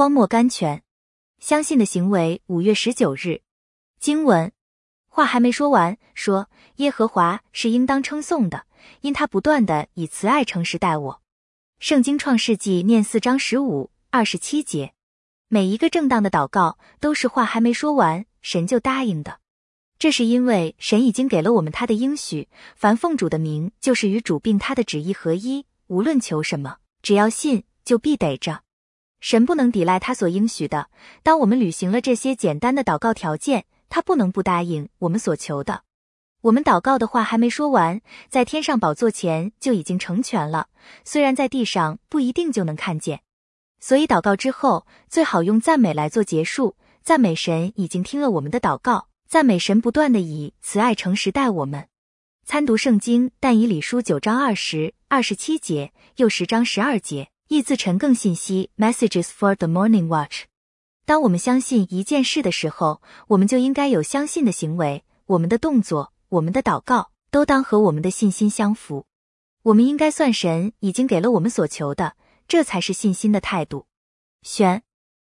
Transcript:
荒漠甘泉。相信的行为。五月十九日，经文话还没说完，说耶和华是应当称颂的，因他不断的以慈爱诚实待我。圣经创世纪念四章十五、二十七节。每一个正当的祷告都是话还没说完，神就答应的。这是因为神已经给了我们他的应许，凡奉主的名，就是与主并他的旨意合一。无论求什么，只要信，就必得着。神不能抵赖他所应许的。当我们履行了这些简单的祷告条件，他不能不答应我们所求的。我们祷告的话还没说完，在天上宝座前就已经成全了。虽然在地上不一定就能看见，所以祷告之后最好用赞美来做结束。赞美神已经听了我们的祷告。赞美神不断的以慈爱诚实待我们。参读圣经，但以理书九章二十二十七节，又十章十二节，译自陈更信息。Messages for the Morning Watch。当我们相信一件事的时候，我们就应该有相信的行为。我们的动作，我们的祷告，都当和我们的信心相符。我们应该算神已经给了我们所求的，这才是信心的态度。选。